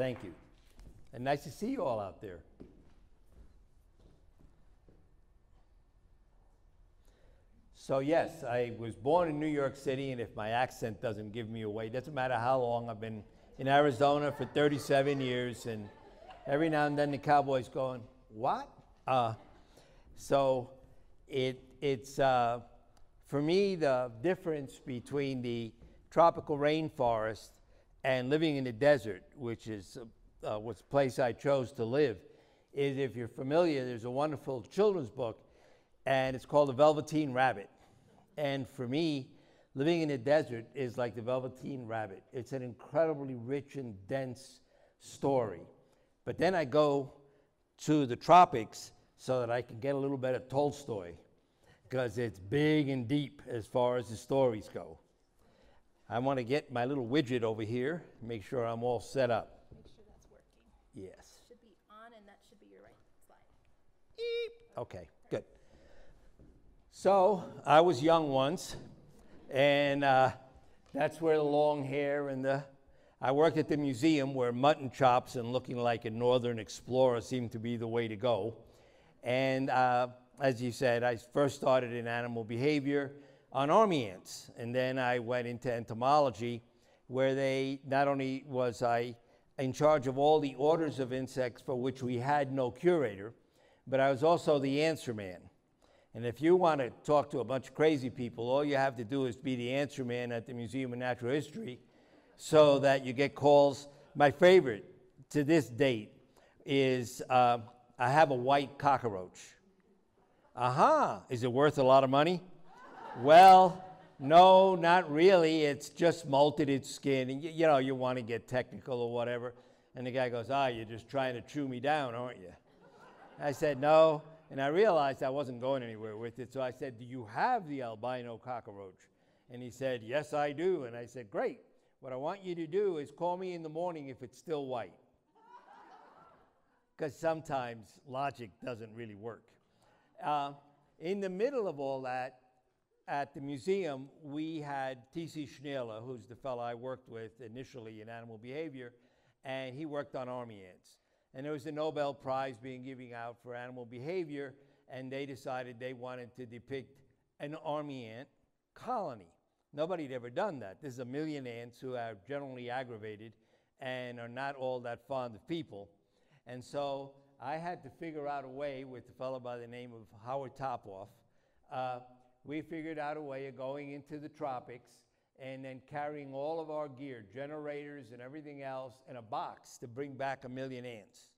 Thank you. And nice to see you all out there. So, yes, I was born in New York City, and if my accent doesn't give me away, it doesn't matter how long I've been in Arizona for 37 years, and every now and then the Cowboys going, What? Uh, so, it, it's, uh, for me, the difference between the tropical rainforest and living in the desert, which is uh, what's the place I chose to live, is if you're familiar, there's a wonderful children's book, and it's called The Velveteen Rabbit. And for me, living in the desert is like the Velveteen Rabbit. It's an incredibly rich and dense story. But then I go to the tropics so that I can get a little bit of Tolstoy, because it's big and deep as far as the stories go. I want to get my little widget over here, make sure I'm all set up. Make sure that's working. Yes. Should be on, and that should be your right slide. Eep. Okay, good. So I was young once, and uh, that's where the long hair and the. I worked at the museum where mutton chops and looking like a northern explorer seemed to be the way to go. And uh, as you said, I first started in animal behavior on army ants, and then I went into entomology, where they not only was I in charge of all the orders of insects for which we had no curator, but I was also the answer man. And if you want to talk to a bunch of crazy people, all you have to do is be the answer man at the Museum of Natural History so that you get calls. My favorite to this date is uh, I have a white cockroach. Aha, uh-huh. is it worth a lot of money? Well, no, not really. It's just molted its skin. And you, you know, you want to get technical or whatever. And the guy goes, Ah, you're just trying to chew me down, aren't you? I said, No. And I realized I wasn't going anywhere with it. So I said, Do you have the albino cockroach? And he said, Yes, I do. And I said, Great. What I want you to do is call me in the morning if it's still white. Because sometimes logic doesn't really work. Uh, in the middle of all that, at the museum, we had T.C. Schneirla, who's the fellow I worked with initially in animal behavior, and he worked on army ants. And there was a Nobel Prize being given out for animal behavior, and they decided they wanted to depict an army ant colony. Nobody had ever done that. There's a million ants who are generally aggravated and are not all that fond of people. And so I had to figure out a way with a fellow by the name of Howard Topoff. Uh, we figured out a way of going into the tropics and then carrying all of our gear, generators and everything else, in a box to bring back a million ants.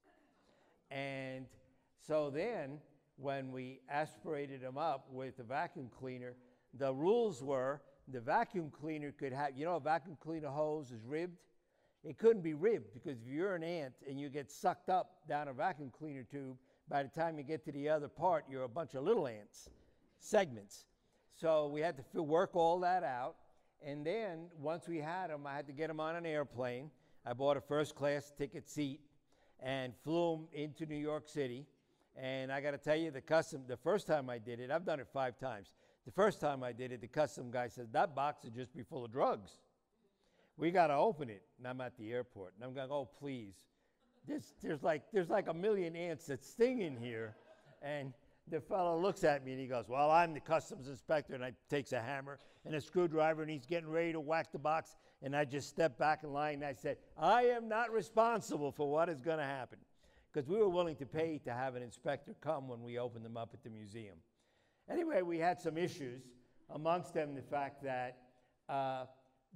And so then, when we aspirated them up with the vacuum cleaner, the rules were the vacuum cleaner could have, you know, a vacuum cleaner hose is ribbed. It couldn't be ribbed because if you're an ant and you get sucked up down a vacuum cleaner tube, by the time you get to the other part, you're a bunch of little ants, segments. So we had to work all that out. And then once we had them, I had to get them on an airplane. I bought a first class ticket seat and flew them into New York City. And I got to tell you, the custom, the first time I did it, I've done it five times. The first time I did it, the custom guy says, That box would just be full of drugs. We got to open it. And I'm at the airport. And I'm going, Oh, please. There's, there's, like, there's like a million ants that sting in here. And the fellow looks at me and he goes, Well, I'm the customs inspector. And I takes a hammer and a screwdriver and he's getting ready to whack the box. And I just stepped back in line and I said, I am not responsible for what is going to happen. Because we were willing to pay to have an inspector come when we opened them up at the museum. Anyway, we had some issues, amongst them the fact that uh,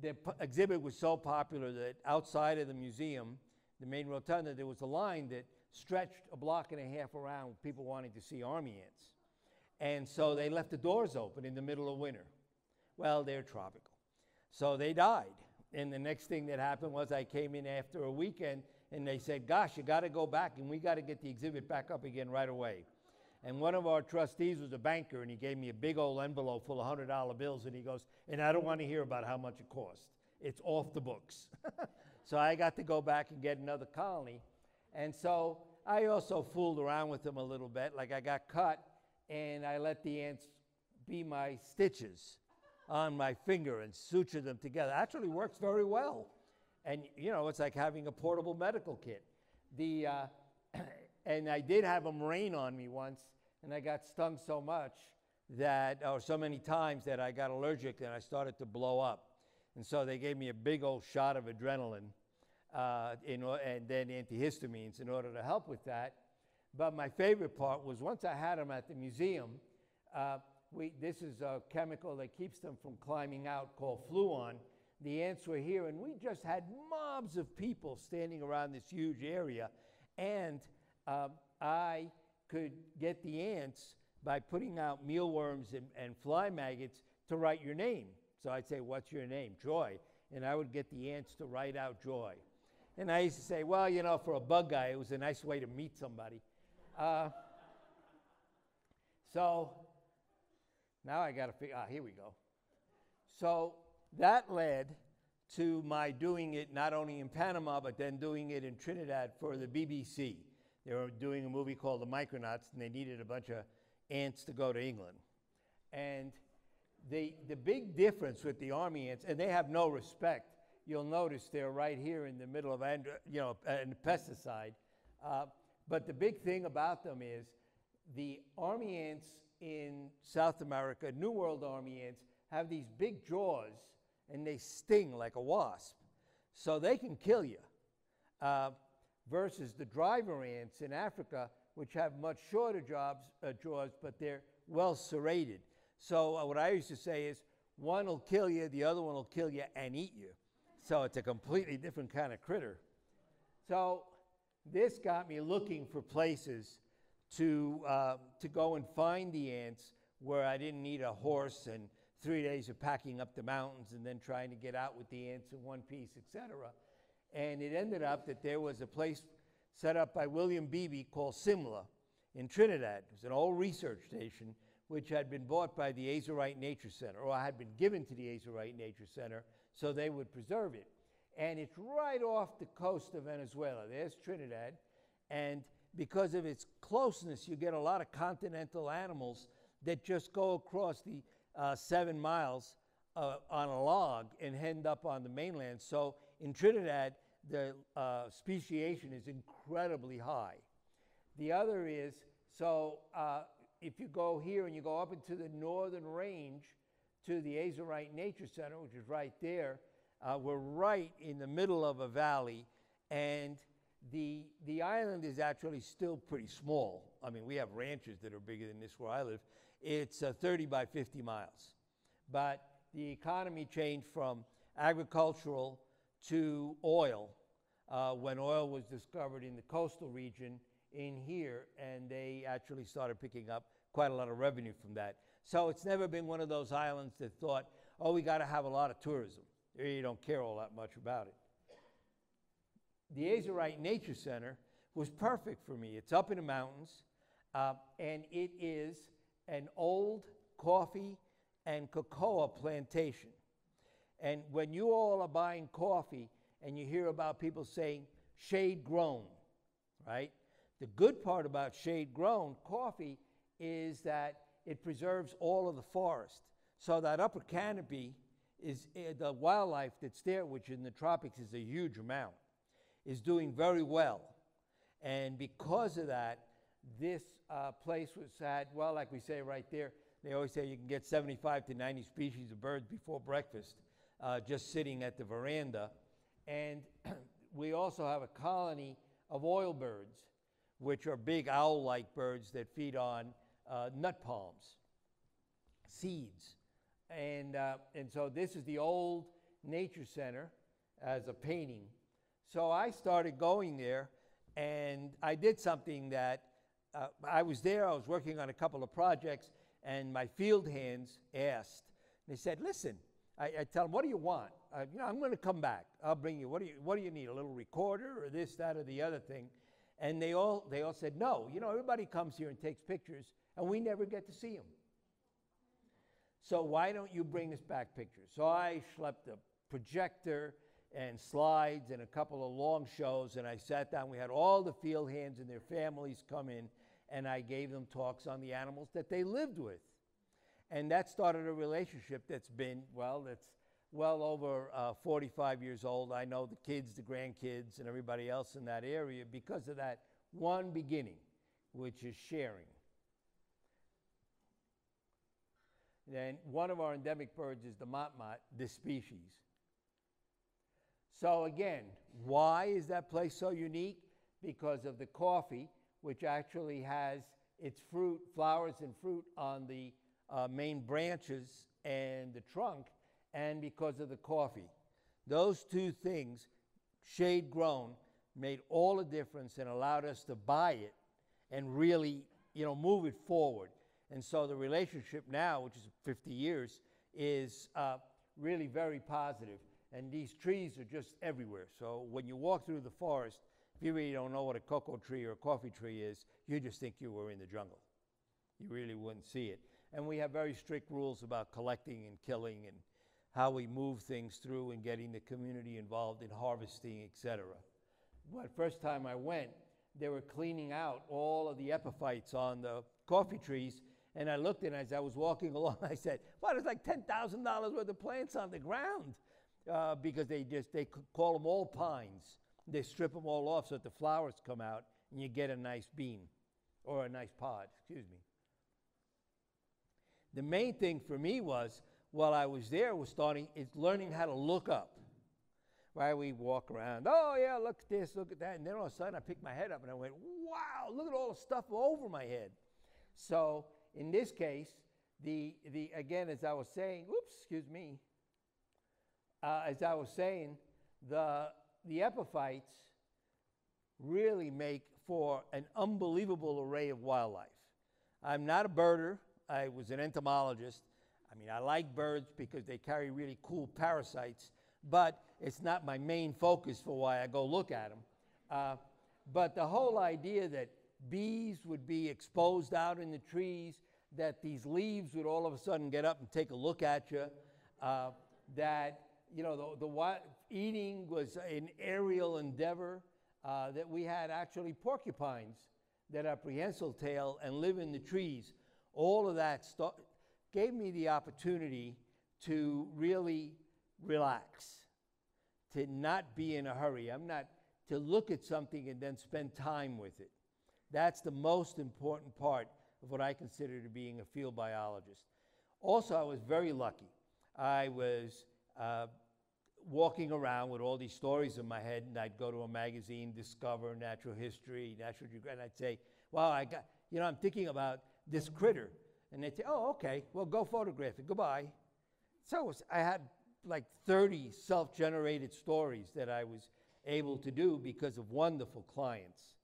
the exhibit was so popular that outside of the museum, the main rotunda, there was a line that stretched a block and a half around with people wanting to see army ants. And so they left the doors open in the middle of winter. Well, they're tropical. So they died. And the next thing that happened was I came in after a weekend and they said, Gosh, you got to go back and we got to get the exhibit back up again right away. And one of our trustees was a banker and he gave me a big old envelope full of $100 bills and he goes, And I don't want to hear about how much it cost. It's off the books. so I got to go back and get another colony. And so I also fooled around with them a little bit. Like I got cut and I let the ants be my stitches on my finger and suture them together. Actually works very well. and you know, it's like having a portable medical kit. The uh, and I did have them rain on me once, and I got stung so much that, or so many times that I got allergic and I started to blow up. And so they gave me a big old shot of adrenaline uh, in, and then antihistamines in order to help with that. But my favorite part was once I had them at the museum, uh, we, this is a chemical that keeps them from climbing out called fluon. The ants were here, and we just had mobs of people standing around this huge area. And um, I could get the ants by putting out mealworms and, and fly maggots to write your name. So I'd say, What's your name? Joy. And I would get the ants to write out Joy. And I used to say, Well, you know, for a bug guy, it was a nice way to meet somebody. Uh, so now I got to figure, ah, here we go. So that led to my doing it not only in Panama, but then doing it in Trinidad for the BBC. They were doing a movie called The Micronauts, and they needed a bunch of ants to go to England. And the, the big difference with the army ants, and they have no respect. You'll notice they're right here in the middle of, and, you know, and pesticide. Uh, but the big thing about them is the army ants in South America, New World army ants, have these big jaws and they sting like a wasp. So they can kill you. Uh, versus the driver ants in Africa, which have much shorter jobs, uh, jaws, but they're well serrated. So uh, what I used to say is one will kill you, the other one will kill you and eat you. So it's a completely different kind of critter. So this got me looking for places to, uh, to go and find the ants where I didn't need a horse and three days of packing up the mountains and then trying to get out with the ants in one piece, etc. And it ended up that there was a place set up by William Beebe called Simla in Trinidad. It was an old research station which had been bought by the Asa Wright Nature Center, or had been given to the Asa Wright Nature Center so they would preserve it. And it's right off the coast of Venezuela. There's Trinidad. And because of its closeness, you get a lot of continental animals that just go across the uh, seven miles uh, on a log and end up on the mainland. So in Trinidad, the uh, speciation is incredibly high. The other is so uh, if you go here and you go up into the northern range to the Asa Wright Nature Center, which is right there, uh, we're right in the middle of a valley, and the the island is actually still pretty small. I mean, we have ranches that are bigger than this where I live. It's uh, 30 by 50 miles, but the economy changed from agricultural to oil uh, when oil was discovered in the coastal region in here, and they actually started picking up quite a lot of revenue from that. So it's never been one of those islands that thought, oh, we got to have a lot of tourism. You don't care all that much about it. The Asa Wright Nature Center was perfect for me. It's up in the mountains, uh, and it is an old coffee and cocoa plantation. And when you all are buying coffee and you hear about people saying shade grown, right? The good part about shade grown coffee is that it preserves all of the forest. So that upper canopy is uh, the wildlife that's there, which in the tropics is a huge amount, is doing very well. And because of that, this uh, place was had, well, like we say right there, they always say you can get 75 to 90 species of birds before breakfast uh, just sitting at the veranda. And we also have a colony of oil birds, which are big owl like birds that feed on uh, nut palms, seeds. And, uh, and so this is the old nature center as a painting. So I started going there and I did something that uh, I was there, I was working on a couple of projects, and my field hands asked, they said, listen, I, I tell them, what do you want? Uh, you know, I'm going to come back. I'll bring you. What do you What do you need? A little recorder or this, that, or the other thing? And they all they all said no. You know, everybody comes here and takes pictures, and we never get to see them. So why don't you bring us back pictures? So I schlepped a projector and slides and a couple of long shows, and I sat down. We had all the field hands and their families come in, and I gave them talks on the animals that they lived with. And that started a relationship that's been, well, that's well over uh, 45 years old. I know the kids, the grandkids, and everybody else in that area because of that one beginning, which is sharing. Then one of our endemic birds is the motmot, this species. So again, why is that place so unique? Because of the coffee, which actually has its fruit, flowers and fruit on the uh, main branches and the trunk, and because of the coffee. Those two things, shade grown, made all the difference and allowed us to buy it and really, you know, move it forward. And so the relationship now, which is 50 years, is uh, really very positive. And these trees are just everywhere. So when you walk through the forest, if you really don't know what a cocoa tree or a coffee tree is, you just think you were in the jungle. You really wouldn't see it. And we have very strict rules about collecting and killing and how we move things through and getting the community involved in harvesting, etc. But first time I went, they were cleaning out all of the epiphytes on the coffee trees. And I looked and as I was walking along, I said, "Well, there's like ten thousand dollars worth of plants on the ground," uh, because they just they call them all pines. They strip them all off so that the flowers come out, and you get a nice bean or a nice pod. Excuse me. The main thing for me was while I was there was starting is learning how to look up. Right, we walk around. Oh yeah, look at this, look at that, and then all of a sudden I picked my head up and I went, "Wow, look at all the stuff over my head." So in this case, the the again as I was saying, whoops, excuse me. Uh, as I was saying, the the epiphytes really make for an unbelievable array of wildlife. I'm not a birder. I was an entomologist. I mean, I like birds because they carry really cool parasites, but it's not my main focus for why I go look at them. Uh, but the whole idea that bees would be exposed out in the trees, that these leaves would all of a sudden get up and take a look at you, uh, that you know the, the eating was an aerial endeavor, uh, that we had actually porcupines that are prehensile tail and live in the trees. All of that gave me the opportunity to really relax, to not be in a hurry. I'm not to look at something and then spend time with it. That's the most important part of what I consider to being a field biologist. Also, I was very lucky. I was uh, walking around with all these stories in my head, and I'd go to a magazine, Discover, Natural History, Natural Geographic, and I'd say, "Wow, I got, you know, I'm thinking about this critter," and they'd say, "Oh, okay, well, go photograph it. Goodbye." So I had like 30 self-generated stories that I was able to do because of wonderful clients.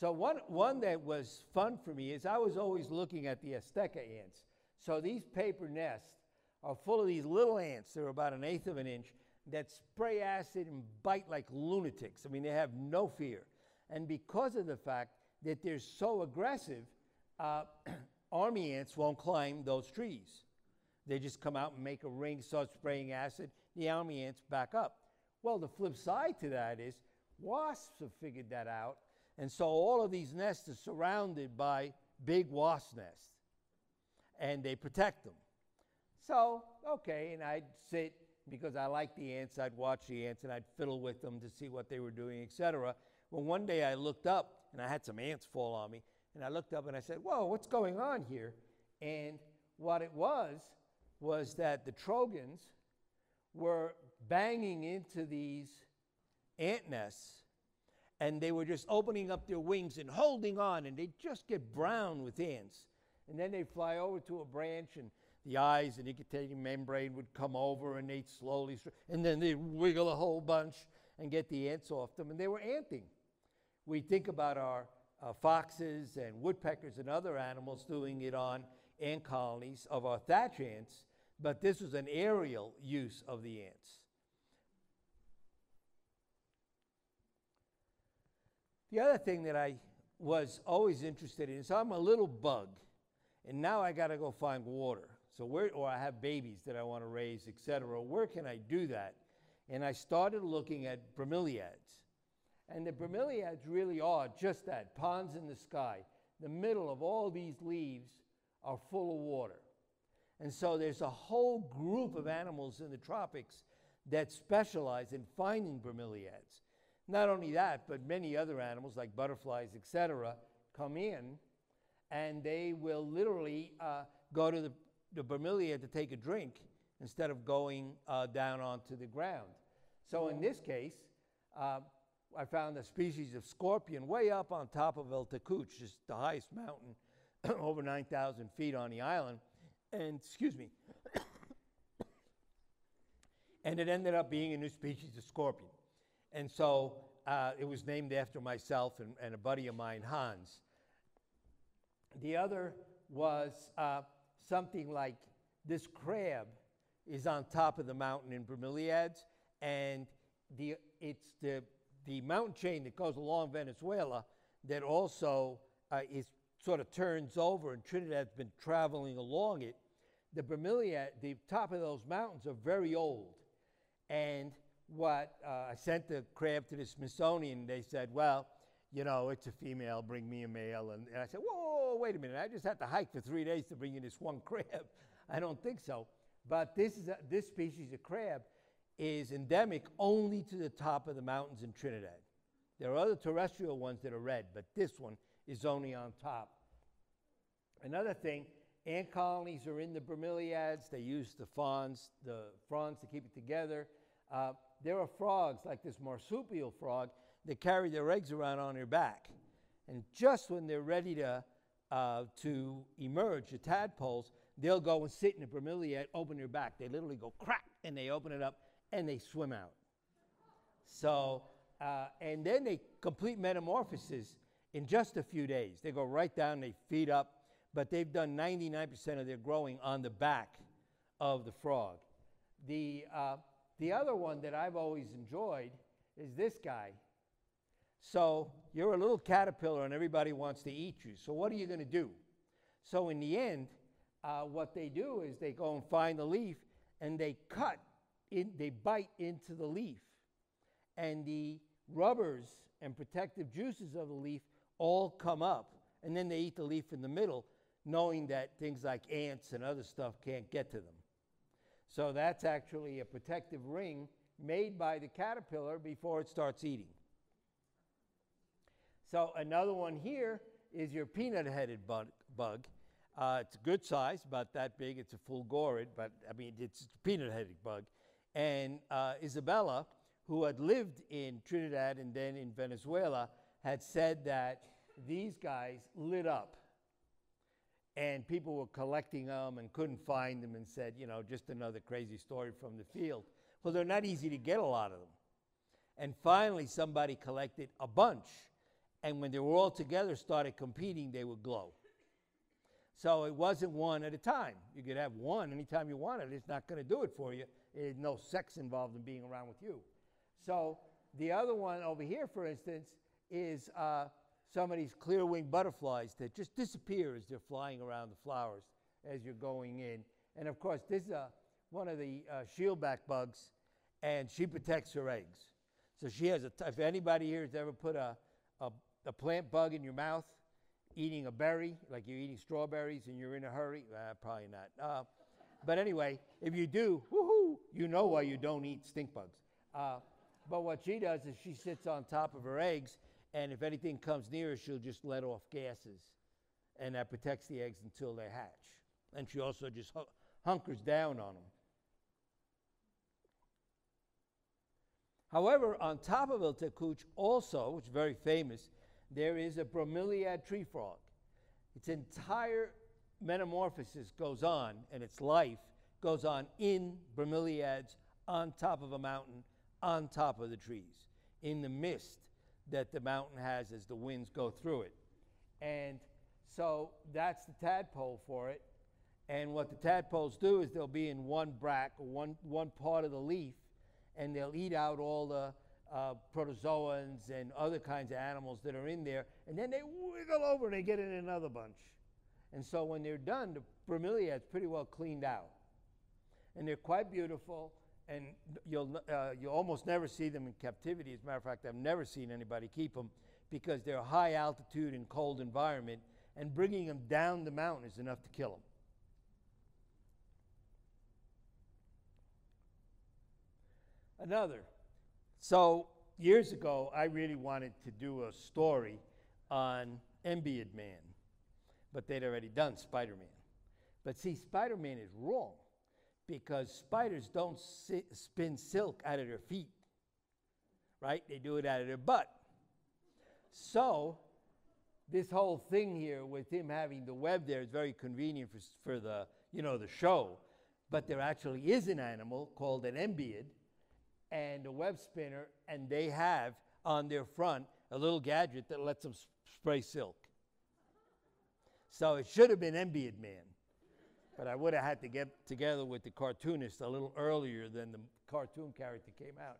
So one, one that was fun for me is I was always looking at the Azteca ants. So these paper nests are full of these little ants. They're about an eighth of an inch that spray acid and bite like lunatics. I mean, they have no fear. And because of the fact that they're so aggressive, uh, army ants won't climb those trees. They just come out and make a ring, start spraying acid. The army ants back up. Well, the flip side to that is wasps have figured that out. And so all of these nests are surrounded by big wasp nests. And they protect them. So, okay, and I'd sit because I like the ants. I'd watch the ants and I'd fiddle with them to see what they were doing, etc. Well, one day I looked up and I had some ants fall on me. And I looked up and I said, Whoa, what's going on here? And what it was, was that the Trogons were banging into these ant nests and they were just opening up their wings and holding on and they'd just get brown with ants. And then they'd fly over to a branch and the eyes and nictitating membrane would come over and they'd slowly, and then they'd wiggle a whole bunch and get the ants off them. And they were anting. We think about our uh, foxes and woodpeckers and other animals doing it on ant colonies of our thatch ants, but this was an aerial use of the ants. The other thing that I was always interested in is I'm a little bug, and now I got to go find water. So where, or I have babies that I want to raise, etc. Where can I do that? And I started looking at bromeliads. And the bromeliads really are just that ponds in the sky. The middle of all these leaves are full of water. And so there's a whole group of animals in the tropics that specialize in finding bromeliads. Not only that, but many other animals like butterflies, etc., come in and they will literally uh, go to the, the bromeliad to take a drink instead of going uh, down onto the ground. So in this case, uh, I found a species of scorpion way up on top of El Tucuche, just the highest mountain, over 9,000 feet on the island. And, excuse me, and it ended up being a new species of scorpion. And so uh, it was named after myself and, and, a buddy of mine, Hans. The other was uh, something like this crab is on top of the mountain in Bromeliads, and the, it's the, the mountain chain that goes along Venezuela that also uh, is sort of turns over, and Trinidad's been traveling along it. The Bromeliad, the top of those mountains are very old. And what uh, I sent the crab to the Smithsonian, they said, well, you know, it's a female, bring me a male. And, and I said, whoa, wait a minute, I just had to hike for three days to bring you this one crab. I don't think so. But this, is a, this species of crab is endemic only to the top of the mountains in Trinidad. There are other terrestrial ones that are red, but this one is only on top. Another thing, ant colonies are in the bromeliads. They use the fronds, the fronds to keep it together. Uh, there are frogs, like this marsupial frog, that carry their eggs around on their back. And just when they're ready to, uh, to emerge, the tadpoles, they'll go and sit in the bromeliad, open their back. They literally go crack, and they open it up, and they swim out. So, uh, and then they complete metamorphosis in just a few days. They go right down, they feed up, but they've done 99% of their growing on the back of the frog. The, uh, the other one that I've always enjoyed is this guy. So you're a little caterpillar and everybody wants to eat you. So what are you going to do? So in the end, uh, what they do is they go and find the leaf and they cut, in, they bite into the leaf. And the rubbers and protective juices of the leaf all come up. And then they eat the leaf in the middle, knowing that things like ants and other stuff can't get to them. So that's actually a protective ring made by the caterpillar before it starts eating. So another one here is your peanut-headed bug. bug. Uh, it's a good size, about that big. It's a fulgurid, but I mean, it's a peanut-headed bug. And uh, Isabella, who had lived in Trinidad and then in Venezuela, had said that these guys lit up and people were collecting them and couldn't find them and said, you know, just another crazy story from the field. Well, they're not easy to get a lot of them. And finally, somebody collected a bunch. And when they were all together, started competing, they would glow. So it wasn't one at a time. You could have one anytime you wanted. It's not going to do it for you. There's no sex involved in being around with you. So the other one over here, for instance, is uh, some of these clear winged butterflies that just disappear as they're flying around the flowers as you're going in. And of course, this is uh, one of the uh, shieldback bugs, and she protects her eggs. So she has a, t- if anybody here has ever put a, a, a, plant bug in your mouth, eating a berry, like you're eating strawberries and you're in a hurry, probably not. Uh, but anyway, if you do, woohoo, you know why you don't eat stink bugs. Uh, but what she does is she sits on top of her eggs and if anything comes near her, she'll just let off gases, and that protects the eggs until they hatch. And she also just hu- hunkers down on them. However, on top of El Tucuche, also, which is very famous, there is a bromeliad tree frog. Its entire metamorphosis goes on, and its life goes on in bromeliads on top of a mountain, on top of the trees, in the mist that the mountain has as the winds go through it. And so that's the tadpole for it. And what the tadpoles do is they'll be in one bract one, one part of the leaf, and they'll eat out all the uh, protozoans and other kinds of animals that are in there, and then they wiggle over and they get in another bunch. And so when they're done, the bromeliad's pretty well cleaned out. And they're quite beautiful, and you'll, uh, you almost never see them in captivity. As a matter of fact, I've never seen anybody keep them because they're high altitude and cold environment, and bringing them down the mountain is enough to kill them. Another. So years ago, I really wanted to do a story on Embiid Man, but they'd already done Spider Man. But see, Spider Man is wrong because spiders don't si- spin silk out of their feet, right? They do it out of their butt. So, this whole thing here with him having the web there is very convenient for, for the, you know, the show. But there actually is an animal called an embiid and a web spinner, and they have on their front a little gadget that lets them s- spray silk. So it should have been Embiid Man. But I would have had to get together with the cartoonist a little earlier than the cartoon character came out.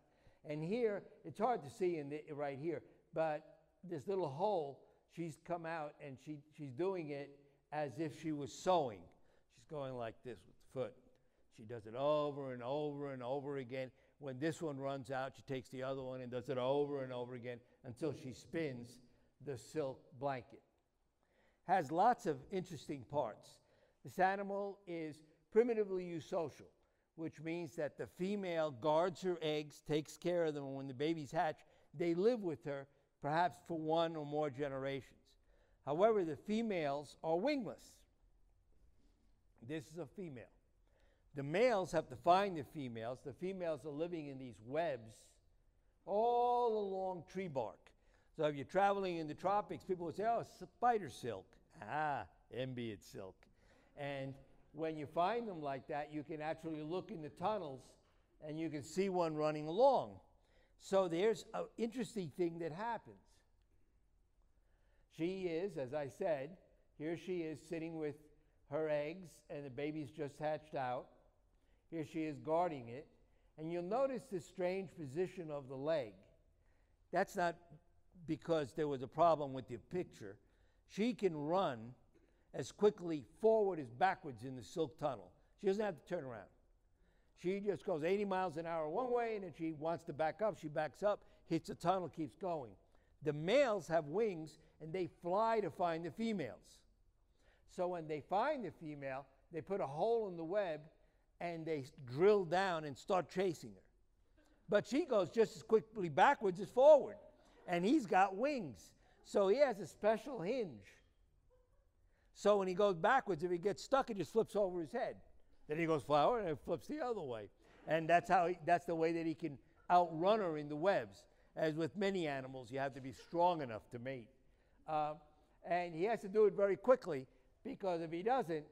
And here, it's hard to see in the, right here, but this little hole, she's come out and she, she's doing it as if she was sewing. She's going like this with the foot. She does it over and over and over again. When this one runs out, she takes the other one and does it over and over again until she spins the silk blanket. Has lots of interesting parts. This animal is primitively eusocial, which means that the female guards her eggs, takes care of them, and when the babies hatch, they live with her perhaps for one or more generations. However, the females are wingless. This is a female. The males have to find the females. The females are living in these webs all along tree bark. So if you're traveling in the tropics, people would say, oh, spider silk. Ah, Embiid silk. And when you find them like that, you can actually look in the tunnels and you can see one running along. So there's an interesting thing that happens. She is, as I said, here she is sitting with her eggs, and the baby's just hatched out. Here she is guarding it. And you'll notice this strange position of the leg. That's not because there was a problem with the picture. She can run as quickly forward as backwards in the silk tunnel. She doesn't have to turn around. She just goes 80 miles an hour one way, and if she wants to back up, she backs up, hits the tunnel, keeps going. The males have wings, and they fly to find the females. So when they find the female, they put a hole in the web, and they drill down and start chasing her. But she goes just as quickly backwards as forward, and he's got wings. So he has a special hinge. So when he goes backwards, if he gets stuck, it just flips over his head. Then he goes forward and it flips the other way. And that's how he, that's the way that he can outrun her in the webs. As with many animals, you have to be strong enough to mate. Um, and he has to do it very quickly because if he doesn't,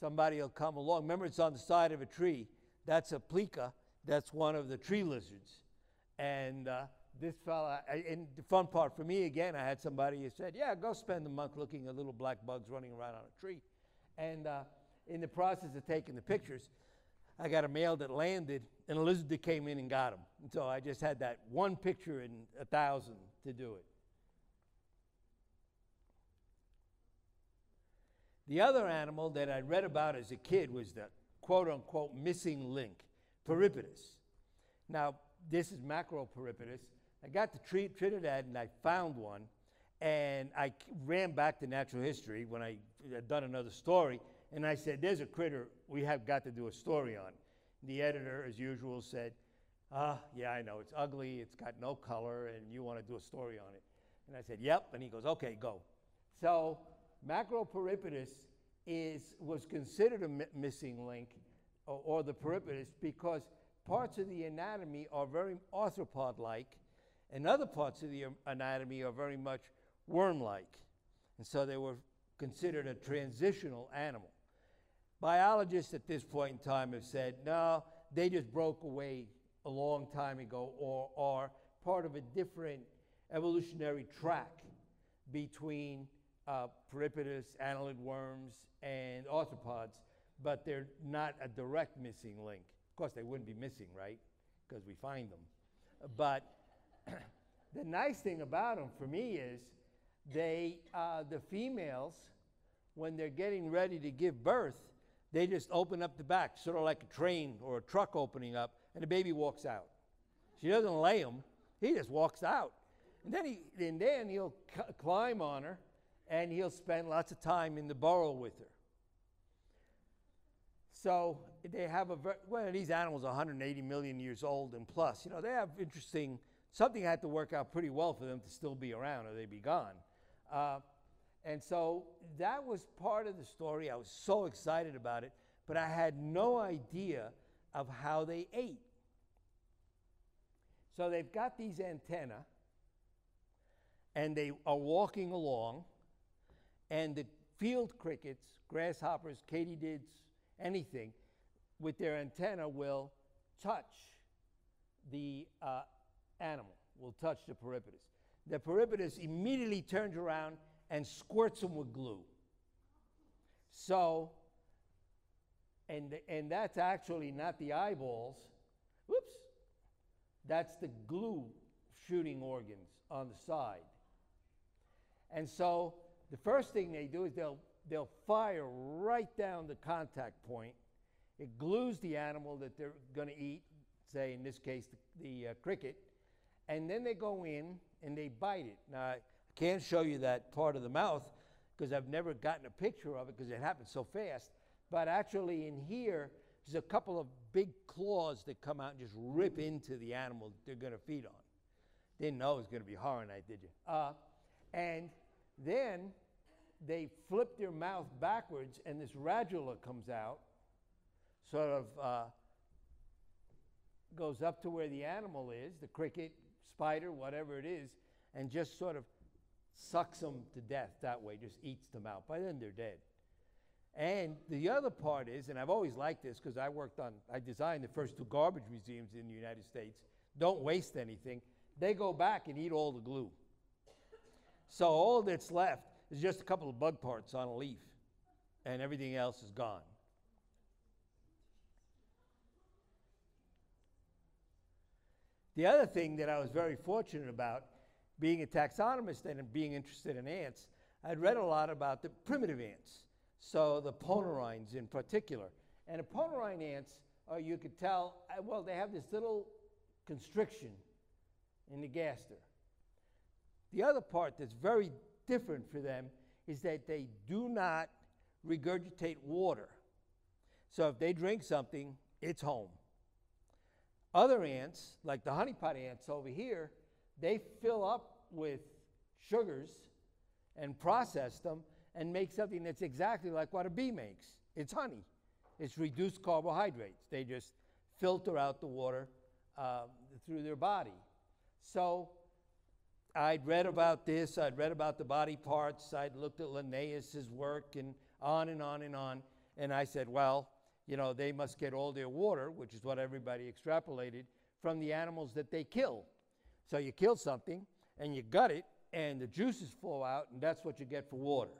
somebody will come along. Remember, it's on the side of a tree. That's a plica. That's one of the tree lizards. And uh, this fella, and the fun part for me again, I had somebody who said, "Yeah, go spend a month looking at little black bugs running around on a tree." And uh, in the process of taking the pictures, I got a male that landed, and a lizard came in and got him. And so I just had that one picture in a thousand to do it. The other animal that I read about as a kid was the quote unquote missing link, Peripatus. Now, this is Macroperipatus. I got to Tri- Trinidad and I found one, and I ran back to natural history when I had done another story, and I said, There's a critter we have got to do a story on. The editor, as usual, said, Ah, yeah, I know, it's ugly, it's got no color, and you want to do a story on it. And I said, Yep. And he goes, Okay, go. So, Macroperipatus is, was considered a mi- missing link, or, or the peripatus, because parts of the anatomy are very arthropod like, and other parts of the anatomy are very much worm like. And so they were considered a transitional animal. Biologists at this point in time have said, no, they just broke away a long time ago or are part of a different evolutionary track between uh, peripatus, annelid worms, and arthropods, but they're not a direct missing link. Of course, they wouldn't be missing, right? Because we find them. But the nice thing about them for me is they, uh, the females, when they're getting ready to give birth, they just open up the back, sort of like a train or a truck opening up, and the baby walks out. She doesn't lay him; he just walks out, and then he, and then he'll c- climb on her, and he'll spend lots of time in the burrow with her. So they have a well, these animals are 180 million years old and plus. You know, they have interesting. Something had to work out pretty well for them to still be around, or they'd be gone. Uh, and so that was part of the story. I was so excited about it, but I had no idea of how they ate. So they've got these antennae, and they are walking along, and the field crickets, grasshoppers, katydids, anything, with their antenna will touch the uh, animal, will touch the peripatus. The peripatus immediately turns around and squirts them with glue. So, and, and that's actually not the eyeballs. Whoops. That's the glue shooting organs on the side. And so the first thing they do is they'll, they'll fire right down the contact point. It glues the animal that they're going to eat, say in this case the, the uh, cricket, and then they go in and they bite it. Now, I can't show you that part of the mouth because I've never gotten a picture of it because it happens so fast. But actually, in here, there's a couple of big claws that come out and just rip into the animal that they're going to feed on. Didn't know it was going to be horror night, did you? Uh, and then they flip their mouth backwards, and this radula comes out, sort of uh, goes up to where the animal is, the cricket, spider, whatever it is, and just sort of sucks them to death that way, just eats them out. By then they're dead. And the other part is, and I've always liked this because I worked on, I designed the first two garbage museums in the United States. Don't waste anything. They go back and eat all the glue. So all that's left is just a couple of bug parts on a leaf, and everything else is gone. The other thing that I was very fortunate about, being a taxonomist and being interested in ants, I'd read a lot about the primitive ants, so the ponerines in particular. And the ponerine ants, uh, you could tell, uh, well, they have this little constriction in the gaster. The other part that's very different for them is that they do not regurgitate water. So if they drink something, it's home. Other ants, like the honeypot ants over here, they fill up with sugars and process them and make something that's exactly like what a bee makes. It's honey. It's reduced carbohydrates. They just filter out the water uh, through their body. So I'd read about this, I'd read about the body parts, I'd looked at Linnaeus's work and on and on and on. And I said, well, you know, they must get all their water, which is what everybody extrapolated, from the animals that they kill. So you kill something and you gut it, and the juices flow out, and that's what you get for water.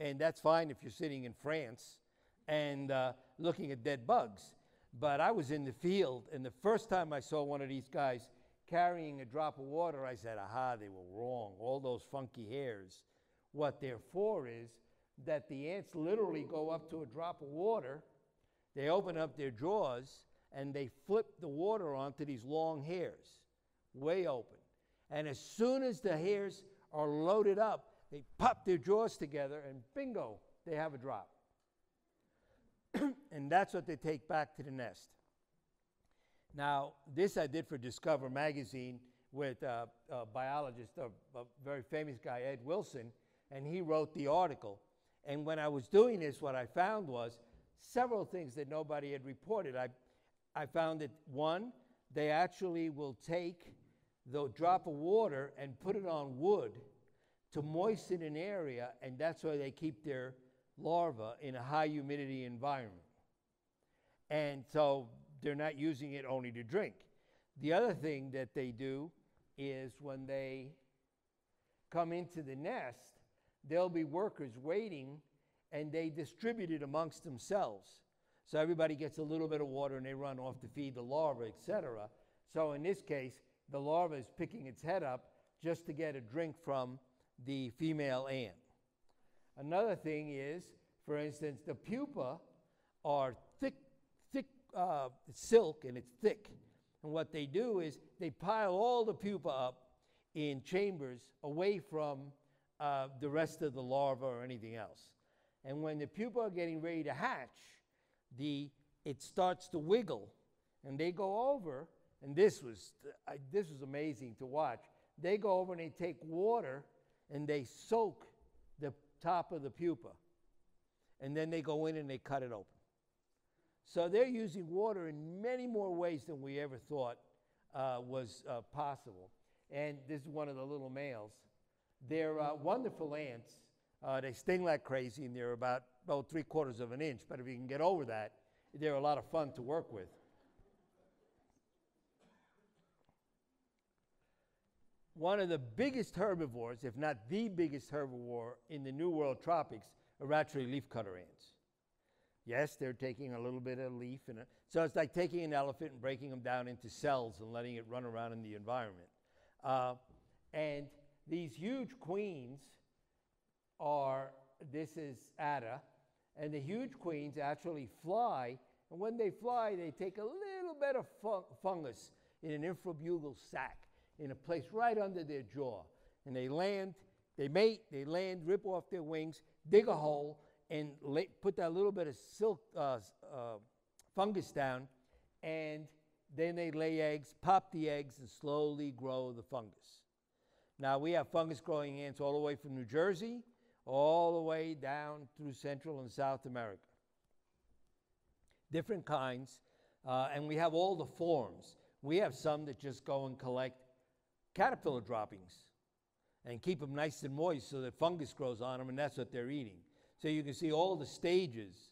And that's fine if you're sitting in France and uh, looking at dead bugs. But I was in the field, and the first time I saw one of these guys carrying a drop of water, I said, aha, they were wrong. All those funky hairs. What they're for is that the ants literally go up to a drop of water they open up their jaws and they flip the water onto these long hairs, way open. And as soon as the hairs are loaded up, they pop their jaws together and bingo, they have a drop. and that's what they take back to the nest. Now, this I did for Discover magazine with a, a biologist, a, a very famous guy, Ed Wilson, and he wrote the article. And when I was doing this, what I found was several things that nobody had reported. I, I found that one, they actually will take the drop of water and put it on wood to moisten an area, and that's why they keep their larvae in a high humidity environment. And so they're not using it only to drink. The other thing that they do is when they come into the nest, there'll be workers waiting and they distribute it amongst themselves. So everybody gets a little bit of water and they run off to feed the larva, etc. So in this case, the larva is picking its head up just to get a drink from the female ant. Another thing is, for instance, the pupa are thick, thick uh, silk and it's thick. And what they do is they pile all the pupa up in chambers away from uh, the rest of the larva or anything else. And when the pupa are getting ready to hatch, the it starts to wiggle, and they go over, and this was I, this was amazing to watch. They go over and they take water and they soak the top of the pupa, and then they go in and they cut it open. So they're using water in many more ways than we ever thought uh, was uh, possible. And this is one of the little males. They're uh, wonderful ants. Uh, they sting like crazy, and they're about, about three quarters of an inch. But if you can get over that, they're a lot of fun to work with. One of the biggest herbivores, if not the biggest herbivore in the New World tropics, are actually leafcutter ants. Yes, they're taking a little bit of leaf, and so it's like taking an elephant and breaking them down into cells and letting it run around in the environment. Uh, and these huge queens are, this is Atta, and the huge queens actually fly, and when they fly, they take a little bit of fun- fungus in an infrabuccal sac in a place right under their jaw. And they land, they mate, they land, rip off their wings, dig a hole, and put that little bit of silk uh, uh, fungus down, and then they lay eggs, pop the eggs, and slowly grow the fungus. Now we have fungus growing ants all the way from New Jersey, all the way down through Central and South America. Different kinds, uh, and we have all the forms. We have some that just go and collect caterpillar droppings and keep them nice and moist so that fungus grows on them, and that's what they're eating. So you can see all the stages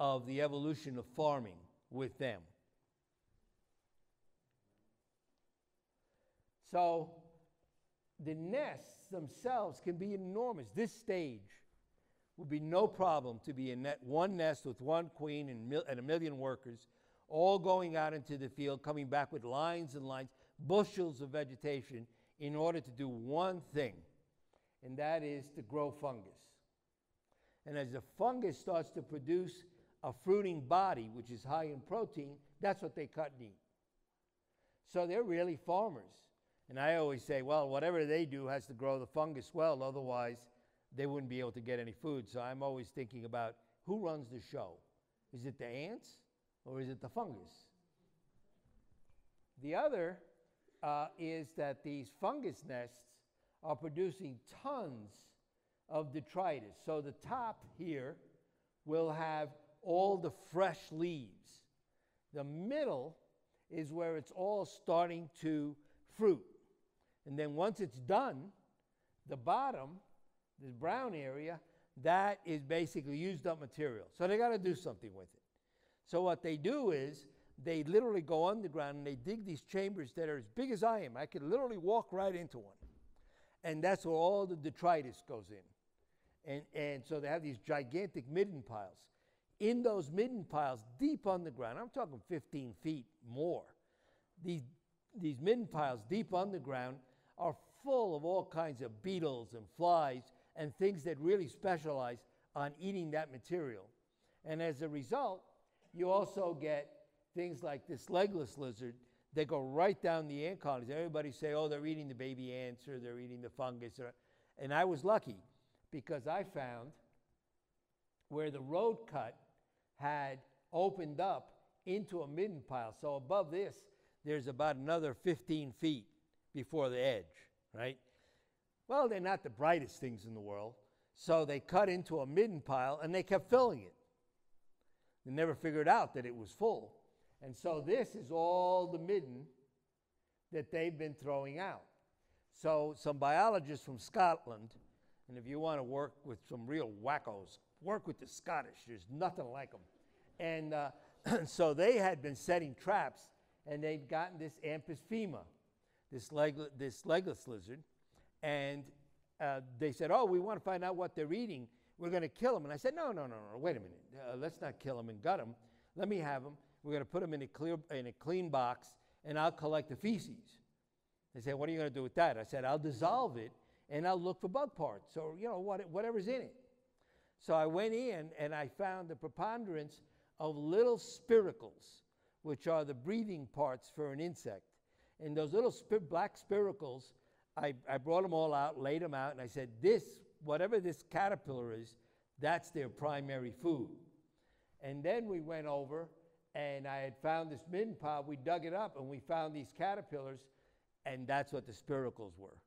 of the evolution of farming with them. So the nests themselves can be enormous. This stage would be no problem to be in net, one nest with one queen and, mil, and a million workers, all going out into the field, coming back with lines and lines, bushels of vegetation, in order to do one thing, and that is to grow fungus. And as the fungus starts to produce a fruiting body, which is high in protein, that's what they cut and eat. So they're really farmers. And I always say, well, whatever they do has to grow the fungus well, otherwise, they wouldn't be able to get any food. So I'm always thinking about who runs the show? Is it the ants or is it the fungus? The other uh, is that these fungus nests are producing tons of detritus. So the top here will have all the fresh leaves. The middle is where it's all starting to fruit. And then once it's done, the bottom, this brown area, that is basically used up material. So they got to do something with it. So what they do is they literally go underground and they dig these chambers that are as big as I am. I could literally walk right into one. And that's where all the detritus goes in. And, and so they have these gigantic midden piles. In those midden piles, deep underground, I'm talking 15 feet more, these, these midden piles deep underground are full of all kinds of beetles and flies and things that really specialize on eating that material. And as a result, you also get things like this legless lizard they go right down the ant colonies. Everybody say, oh, they're eating the baby ants or they're eating the fungus. Or, and I was lucky because I found where the road cut had opened up into a midden pile. So above this, there's about another 15 feet before the edge, right? Well, they're not the brightest things in the world. So they cut into a midden pile and they kept filling it. They never figured out that it was full. And so this is all the midden that they've been throwing out. So some biologists from Scotland, and if you want to work with some real wackos, work with the Scottish. There's nothing like them. And uh, so they had been setting traps, and they'd gotten this Amphisbaena, this, leg, this legless lizard, and uh, they said, "Oh, we want to find out what they're eating. We're going to kill them." And I said, "No, no, no, no. Wait a minute. Uh, let's not kill them and gut them. Let me have them. We're going to put them in a, clear, in a clean box, and I'll collect the feces. They said, What are you going to do with that? I said, I'll dissolve it, and I'll look for bug parts or, you know, what, whatever's in it. So I went in, and I found the preponderance of little spiracles, which are the breathing parts for an insect. And those little sp- black spiracles, I, I brought them all out, laid them out, and I said, This, whatever this caterpillar is, that's their primary food. And then we went over, and I had found this midden pod. We dug it up, and we found these caterpillars, and that's what the spiracles were.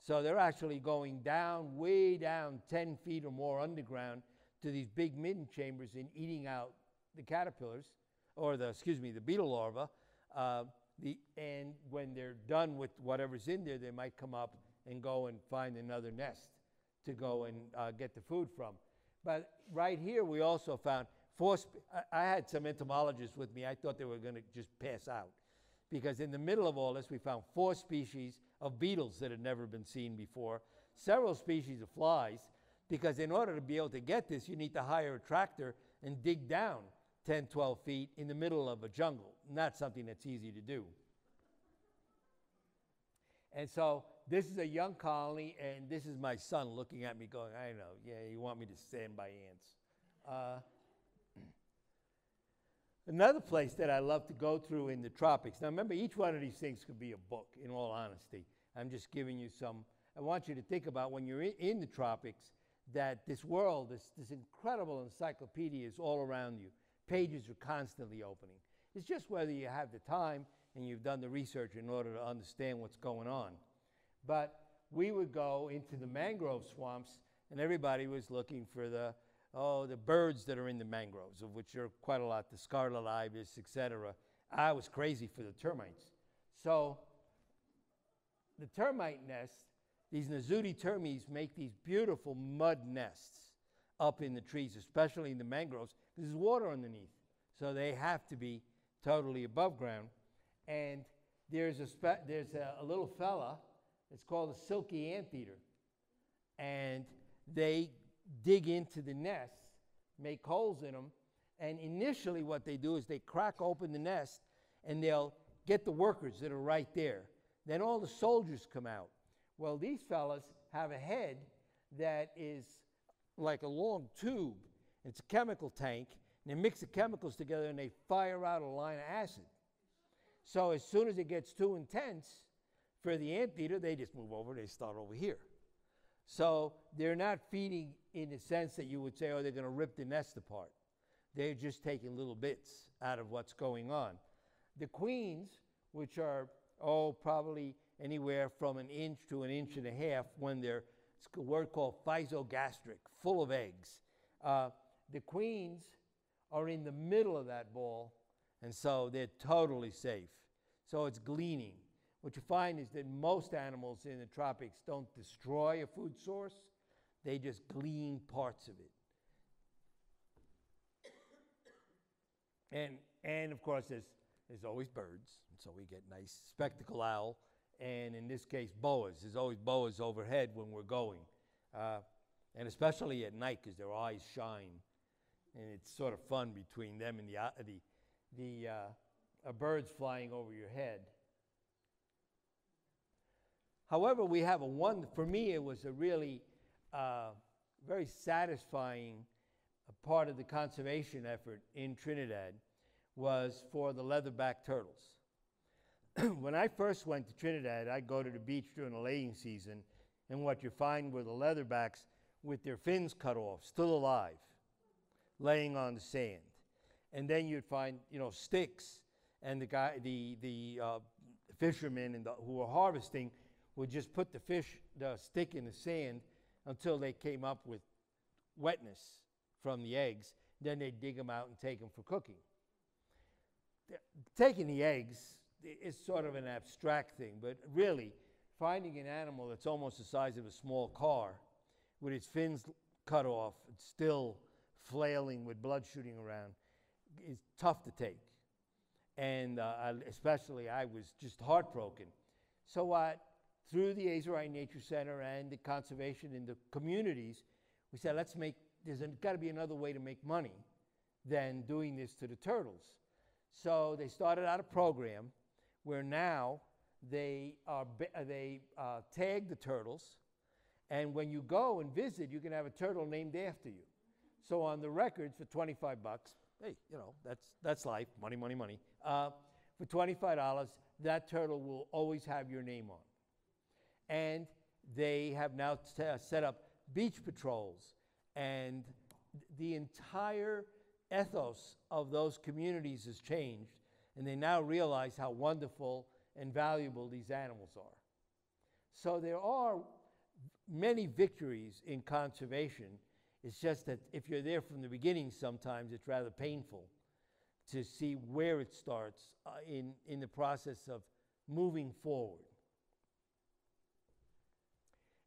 So they're actually going down, way down 10 feet or more underground to these big midden chambers and eating out the caterpillars, or the, excuse me, the beetle larvae. Uh, the, and when they're done with whatever's in there, they might come up and go and find another nest to go and uh, get the food from. But right here, we also found four. I, I had some entomologists with me. I thought they were going to just pass out. Because in the middle of all this, we found four species of beetles that had never been seen before, several species of flies. Because in order to be able to get this, you need to hire a tractor and dig down 10, 12 feet in the middle of a jungle. Not something that's easy to do. And so this is a young colony, and this is my son looking at me going, I know, yeah, you want me to stand by ants. Uh, another place that I love to go through in the tropics. Now, remember, each one of these things could be a book, in all honesty. I'm just giving you some. I want you to think about when you're in, the tropics that this world, this, this incredible encyclopedia is all around you. Pages are constantly opening. It's just whether you have the time and you've done the research in order to understand what's going on. But we would go into the mangrove swamps, and everybody was looking for the oh the birds that are in the mangroves, of which there are quite a lot, the scarlet ibis, etc. I was crazy for the termites. So the termite nest, these Nasutitermes make these beautiful mud nests up in the trees, especially in the mangroves, because there's water underneath. So they have to be totally above ground. And there's a, spe- there's a, a little fella, it's called a silky anteater. And they dig into the nests, make holes in them, and initially what they do is they crack open the nest and they'll get the workers that are right there. Then all the soldiers come out. Well, these fellas have a head that is like a long tube. It's a chemical tank, and they mix the chemicals together and they fire out a line of acid. So as soon as it gets too intense for the anteater, they just move over, they start over here. So they're not feeding in the sense that you would say, oh, they're going to rip the nest apart. They're just taking little bits out of what's going on. The queens, which are, oh, probably anywhere from an inch to an inch and a half when they're, it's a word called physogastric, full of eggs. Uh, the queens are in the middle of that ball, and so they're totally safe. So it's gleaning. What you find is that most animals in the tropics don't destroy a food source, they just glean parts of it. And, and of course, there's, there's always birds, so we get nice spectacle owl, and in this case, boas. There's always boas overhead when we're going, uh, and especially at night because their eyes shine, and it's sort of fun between them and the, uh, the, the uh, birds flying over your head. However, we have a one, for me, it was a really uh, very satisfying part of the conservation effort in Trinidad was for the leatherback turtles. when I first went to Trinidad, I'd go to the beach during the laying season, and what you find were the leatherbacks with their fins cut off, still alive, laying on the sand. And then you'd find, you know, sticks, and the guy, the the uh, fishermen and the, who were harvesting would just put the fish, the stick in the sand until they came up with wetness from the eggs. Then they'd dig them out and take them for cooking. Taking the eggs is sort of an abstract thing, but really, finding an animal that's almost the size of a small car with its fins cut off, it's still flailing with blood shooting around, is tough to take. And uh, especially, I was just heartbroken. So what? Through the Asa Wright Nature Center and the conservation in the communities, we said, let's make, there's got to be another way to make money than doing this to the turtles. So they started out a program where now they, are, uh, they uh, tag the turtles, and when you go and visit, you can have a turtle named after you. So on the records for 25 bucks, hey, you know, that's, that's life, money, money, money. Uh, for $25, that turtle will always have your name on. And they have now uh, set up beach patrols, and th- the entire ethos of those communities has changed, and they now realize how wonderful and valuable these animals are. So there are many victories in conservation. It's just that if you're there from the beginning, sometimes it's rather painful to see where it starts uh, in, in the process of moving forward.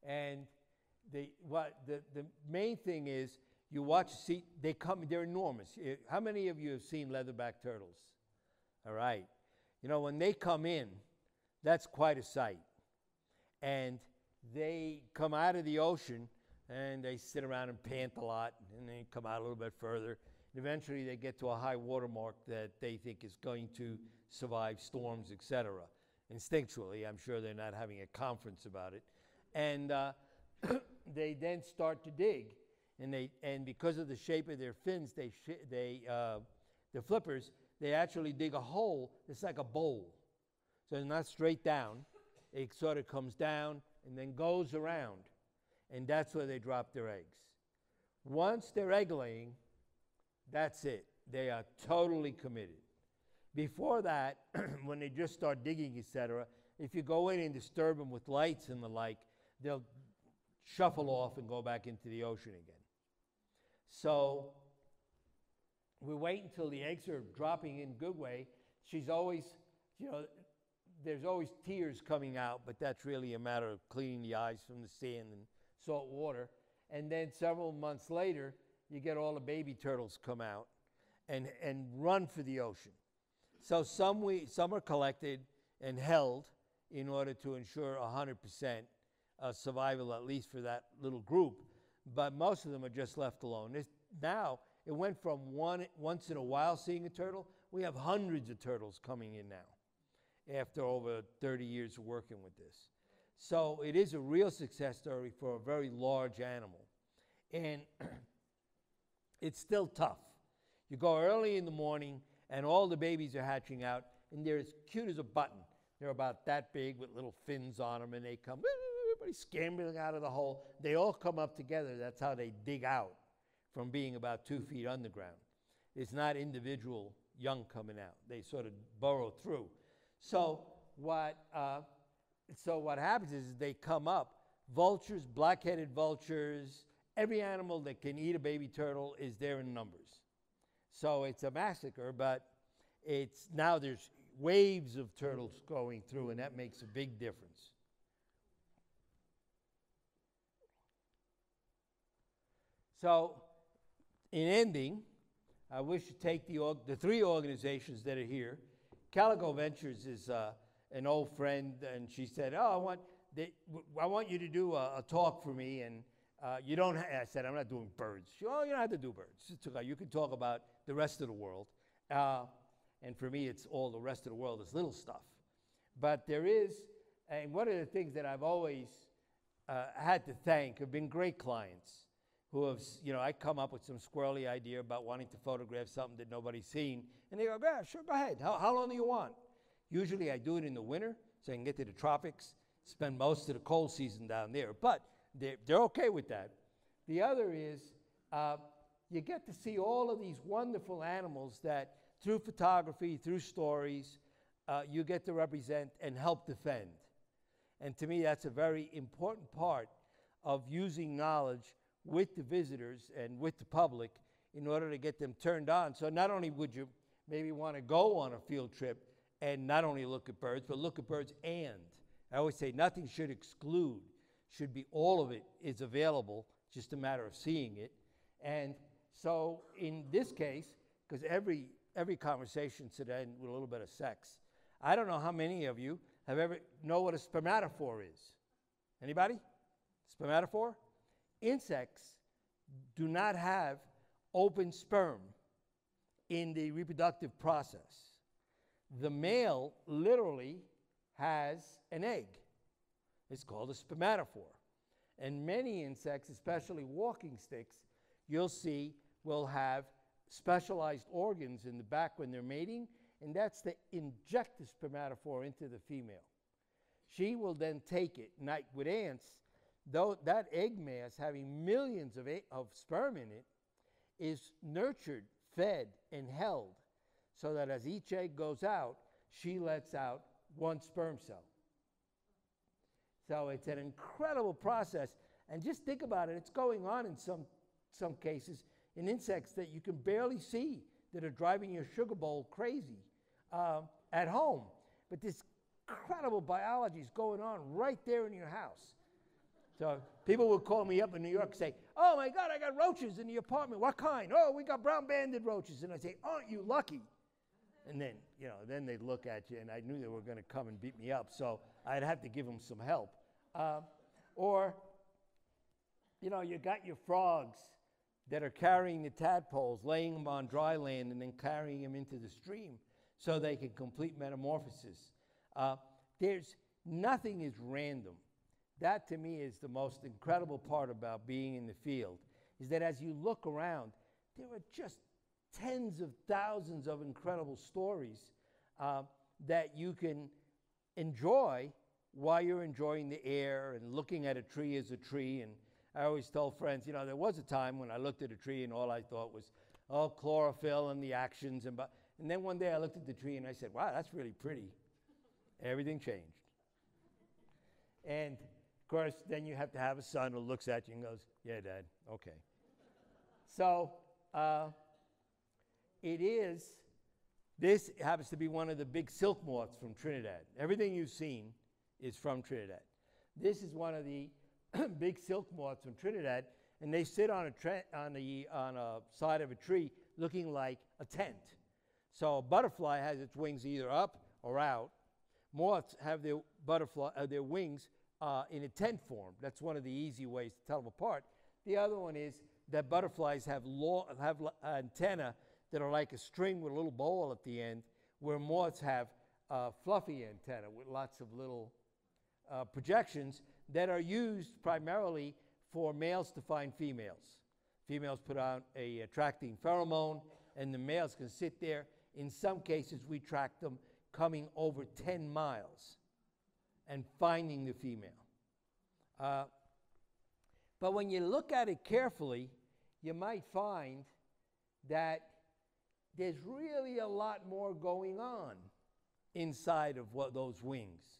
And the, what, the, the main thing is you watch, see, they come, they're enormous. Eh, How many of you have seen leatherback turtles? All right. You know, when they come in, that's quite a sight. And they come out of the ocean and they sit around and pant a lot and they come out a little bit further. And eventually they get to a high water mark that they think is going to survive storms, etc. Instinctually, I'm sure they're not having a conference about it. And uh, they then start to dig. And, they, and because of the shape of their fins, they, sh- they, uh, the flippers, they actually dig a hole that's like a bowl. So it's not straight down. It sort of comes down and then goes around. And that's where they drop their eggs. Once they're egg laying, that's it. They are totally committed. Before that, when they just start digging, etc., if you go in and disturb them with lights and the like, they'll shuffle off and go back into the ocean again. So we wait until the eggs are dropping in good way. She's always, you know, there's always tears coming out, but that's really a matter of cleaning the eyes from the sand and salt water. And then several months later, you get all the baby turtles come out and, and run for the ocean. So some, we, some are collected and held in order to ensure 100% uh, survival, at least for that little group. But most of them are just left alone. This, now, it went from one once in a while seeing a turtle. We have hundreds of turtles coming in now after over 30 years of working with this. So it is a real success story for a very large animal. And it's still tough. You go early in the morning, and all the babies are hatching out, and they're as cute as a button. They're about that big with little fins on them, and they come, everybody scrambling out of the hole. They all come up together. That's how they dig out from being about two feet underground. It's not individual young coming out. They sort of burrow through. So what, uh, so what happens is they come up. Vultures, black-headed vultures, every animal that can eat a baby turtle is there in numbers. So it's a massacre, but it's now there's waves of turtles going through, and that makes a big difference. So, in ending, I wish to take the, the three organizations that are here. Caligo Ventures is uh, an old friend, and she said, "Oh, I want, I want you to do a, a talk for me." And uh, you don't. Ha-, I said, "I'm not doing birds." She, "Oh, you don't have to do birds. You can talk about the rest of the world." Uh, and for me, it's all the rest of the world is little stuff. But there is, and one of the things that I've always uh, had to thank have been great clients who have, you know, I come up with some squirrely idea about wanting to photograph something that nobody's seen, and they go, yeah, sure, go ahead. How, how long do you want? Usually I do it in the winter so I can get to the tropics, spend most of the cold season down there, but they're, they're okay with that. The other is uh, you get to see all of these wonderful animals that through photography, through stories, uh, you get to represent and help defend. And to me, that's a very important part of using knowledge with the visitors and with the public in order to get them turned on. So not only would you maybe want to go on a field trip and not only look at birds, but look at birds and. I always say nothing should exclude, should be all of it is available, just a matter of seeing it. And so in this case, because every every conversation end with a little bit of sex. I don't know how many of you have ever know what a spermatophore is. Anybody? Spermatophore? Insects do not have open sperm in the reproductive process. The male literally has an egg. It's called a spermatophore. And many insects, especially walking sticks, you'll see will have specialized organs in the back when they're mating, and that's to inject the spermatophore into the female. She will then take it. Like with ants, though that egg mass having millions of, of sperm in it is nurtured fed, and held so that as each egg goes out, she lets out one sperm cell. So it's an incredible process. And just think about it, it's going on in some, some cases in insects that you can barely see that are driving your sugar bowl crazy uh, at home. But this incredible biology is going on right there in your house. So people would call me up in New York and say, Oh my God, I got roaches in the apartment. What kind? Oh, we got brown banded roaches. And I say, Aren't you lucky? And then, you know, then they'd look at you, and I knew they were going to come and beat me up. So I'd have to give them some help. Uh, or, you know, you got your frogs that are carrying the tadpoles, laying them on dry land, and then carrying them into the stream so they can complete metamorphosis. Uh, there's nothing is random. That to me is the most incredible part about being in the field, is that as you look around, there are just tens of thousands of incredible stories uh, that you can enjoy while you're enjoying the air and looking at a tree as a tree. And I always tell friends, you know, there was a time when I looked at a tree and all I thought was, oh, chlorophyll and the actions. And, bu- and then one day I looked at the tree and I said, wow, that's really pretty. Everything changed. And of course, then you have to have a son who looks at you and goes, yeah, dad, okay. So, uh, it is, this happens to be one of the big silk moths from Trinidad. Everything you've seen is from Trinidad. This is one of the big silk moths from Trinidad, and they sit on a, on, the, on a side of a tree looking like a tent. So a butterfly has its wings either up or out. Moths have their butterfly, uh, their wings uh, in a tent form. That's one of the easy ways to tell them apart. The other one is that butterflies have, have antenna that are like a string with a little bowl at the end, where moths have uh, fluffy antenna with lots of little uh, projections that are used primarily for males to find females. Females put out a attracting pheromone, and the males can sit there. In some cases, we track them coming over 10 miles and finding the female. Uh, but when you look at it carefully, you might find that there's really a lot more going on inside of what those wings.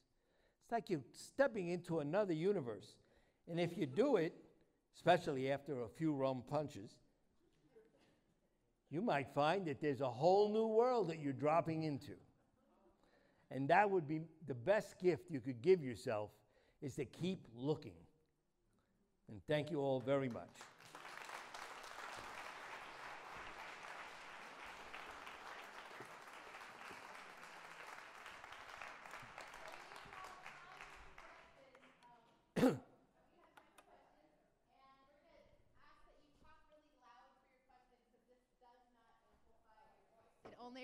It's like you're stepping into another universe. And if you do it, especially after a few rum punches, you might find that there's a whole new world that you're dropping into. And that would be the best gift you could give yourself is to keep looking. And thank you all very much.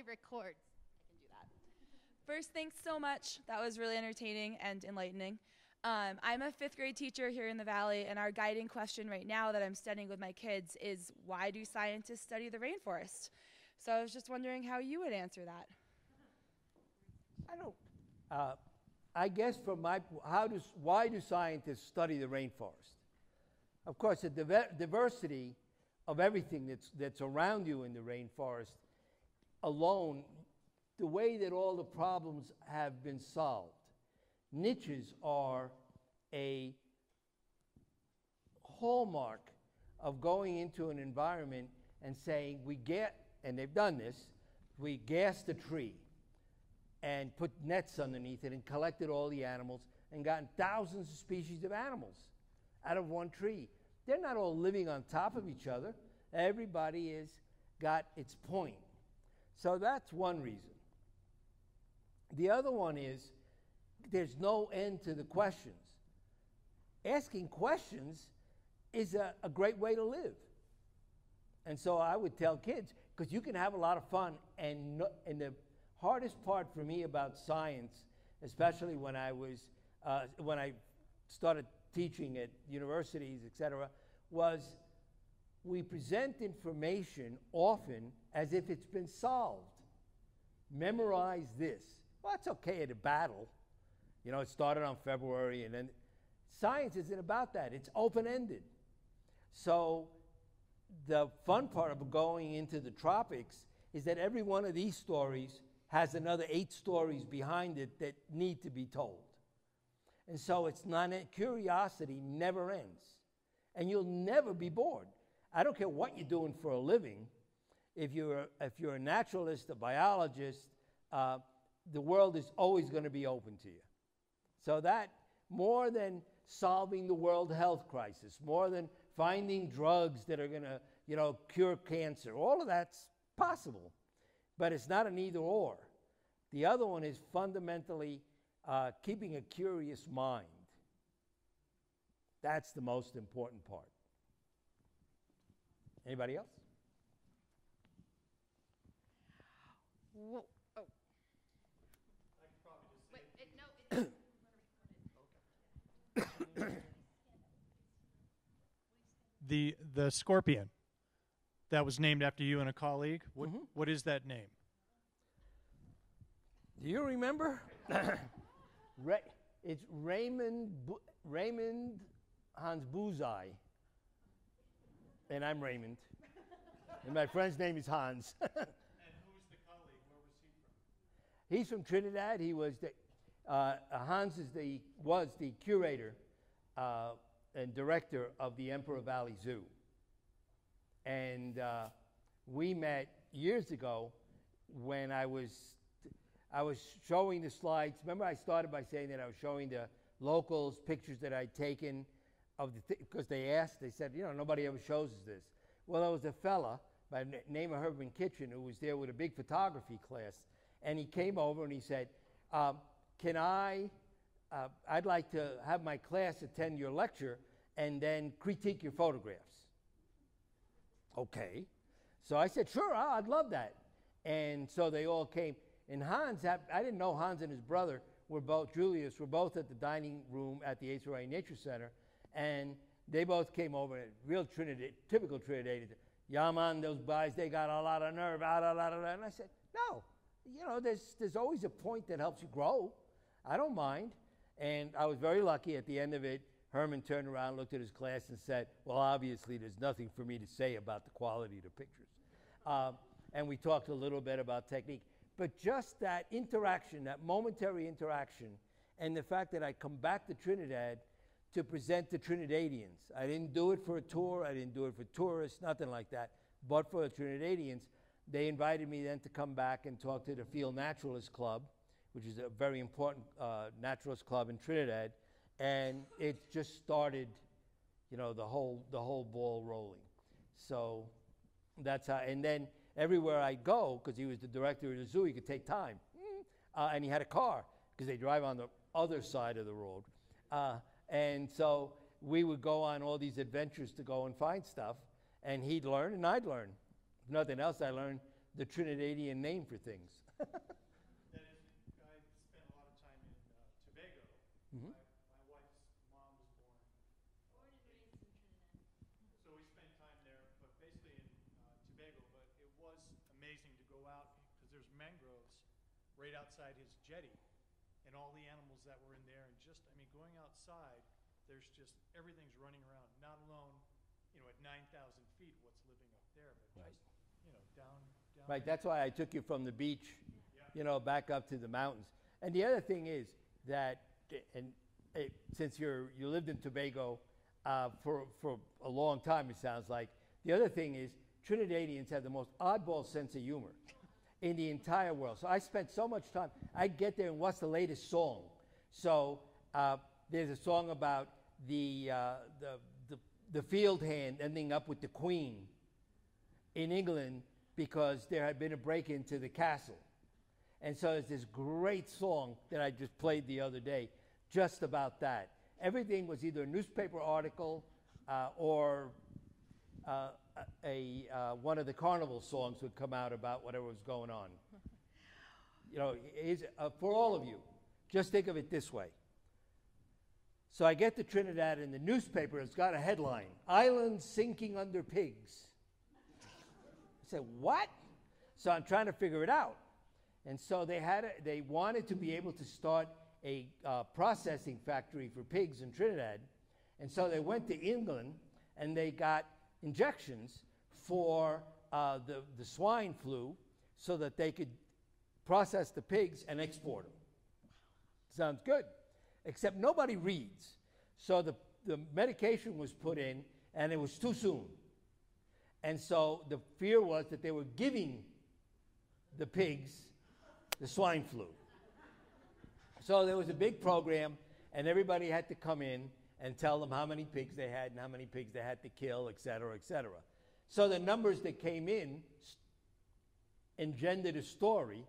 I can do that. First, thanks so much. That was really entertaining and enlightening. Um, I'm a fifth grade teacher here in the Valley, and our guiding question right now that I'm studying with my kids is why do scientists study the rainforest? So I was just wondering how you would answer that. I don't. Uh, I guess from my how does why do scientists study the rainforest? Of course, the diver- diversity of everything that's that's around you in the rainforest alone, the way that all the problems have been solved. Niches are a hallmark of going into an environment and saying, we get, and they've done this, we gassed the tree and put nets underneath it and collected all the animals and gotten thousands of species of animals out of one tree. They're not all living on top of each other. Everybody has got its point. So that's one reason. The other one is there's no end to the questions. Asking questions is a, a great way to live. And so I would tell kids, because you can have a lot of fun, and, no, and the hardest part for me about science, especially when I was uh, when I started teaching at universities, et cetera, was we present information often as if it's been solved. Memorize this. Well, it's okay at a battle. You know, it started on February, and then science isn't about that, it's open ended. So the fun part of going into the tropics is that every one of these stories has another eight stories behind it that need to be told. And so it's not curiosity never ends. And you'll never be bored. I don't care what you're doing for a living. If you're if you're a naturalist, a biologist, uh, the world is always going to be open to you. So that more than solving the world health crisis, more than finding drugs that are going to, you know, cure cancer, all of that's possible. But it's not an either or. The other one is fundamentally uh, keeping a curious mind. That's the most important part. Anybody else? Whoa. Oh. Wait, it, no, it, the the scorpion that was named after you and a colleague. What, Mhm. what is that name? Do you remember? Ra- it's Raymond Bu- Raymond Hans Buzai, and I'm Raymond, and my friend's name is Hans. And who's the colleague? Where was he from? He's from Trinidad. He was the uh, Hans is the was the curator uh, and director of the Emperor Valley Zoo, and uh, we met years ago when I was I was showing the slides. Remember, I started by saying that I was showing the locals pictures that I'd taken of the because they asked. They said, you know, nobody ever shows us this. Well, there was a fella by the name of Herman Kitchen who was there with a big photography class, and he came over and he said, um, "Can I? Uh, I'd like to have my class attend your lecture and then critique your photographs." Okay. So I said, sure, I'd love that. And so they all came. And Hans, I didn't know Hans and his brother were both, Julius, were both at the dining room at the Asa Wright Nature Center. And they both came over, real Trinidad, typical Trinidadian. Yeah, man, those guys, they got a lot of nerve. Da, da, da, da." And I said, no. You know, there's, there's always a point that helps you grow. I don't mind. And I was very lucky at the end of it. Herman turned around, looked at his class, and said, Well, obviously, there's nothing for me to say about the quality of the pictures. Um, and we talked a little bit about technique. But just that interaction, that momentary interaction, and the fact that I come back to Trinidad to present to Trinidadians. I didn't do it for a tour, I didn't do it for tourists, nothing like that, but for the Trinidadians. They invited me then to come back and talk to the Field Naturalist Club, which is a very important uh, naturalist club in Trinidad, and it just started, you know, the whole the whole ball rolling. So that's how. And then everywhere I go, because he was the director of the zoo, he could take time, Mm. uh, and he had a car because they drive on the other side of the road, uh, and so we would go on all these adventures to go and find stuff, and he'd learn and I'd learn. If nothing else, I learned the Trinidadian name for things. That is, I spent a lot of time in uh, Tobago. Mhm. My, my wife's mom was born. born in Trinidad, So we spent time there, but basically in uh, Tobago. But it was amazing to go out because there's mangroves right outside his jetty, and all the animals that were in there, and just I mean, going outside, there's just everything's running around. Not alone, you know, at 9,000 feet, what's living up there, but Right. just you know, down, down. Right, that's why I took you from the beach, you know, back up to the mountains. And the other thing is that, and eh, since you're you lived in Tobago uh, for for a long time, it sounds like. The other thing is Trinidadians have the most oddball sense of humor in the entire world. So I spent so much time. I get there and what's the latest song? So uh, there's a song about the, uh, the the the field hand ending up with the queen in England because there had been a break into the castle. And so there's this great song that I just played the other day just about that. Everything was either a newspaper article uh, or uh, a, uh, one of the carnival songs would come out about whatever was going on. you know, uh, for all of you, just think of it this way. So I get to Trinidad and the newspaper has got a headline Island sinking under pigs. I said, What? So I'm trying to figure it out. And so they had a, they wanted to be able to start a uh, processing factory for pigs in Trinidad. And so they went to England and they got injections for uh, the, the swine flu so that they could process the pigs and export them. Sounds good. Except nobody reads. So the, the medication was put in and it was too soon. And so the fear was that they were giving the pigs the swine flu. So there was a big program, and everybody had to come in and tell them how many pigs they had and how many pigs they had to kill, et cetera, et cetera. So the numbers that came in engendered a story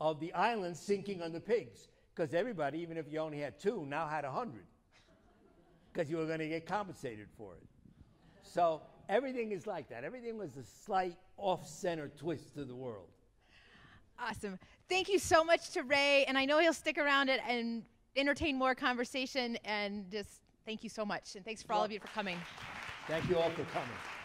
of the island sinking on the pigs. Because everybody, even if you only had two, now had a hundred. Because you were going to get compensated for it. So everything is like that. Everything was a slight off center twist to the world. Awesome. Thank you so much to Ray, and I know he'll stick around and, and entertain more conversation. And just thank you so much, and thanks for all of you for coming. Thank you all for coming.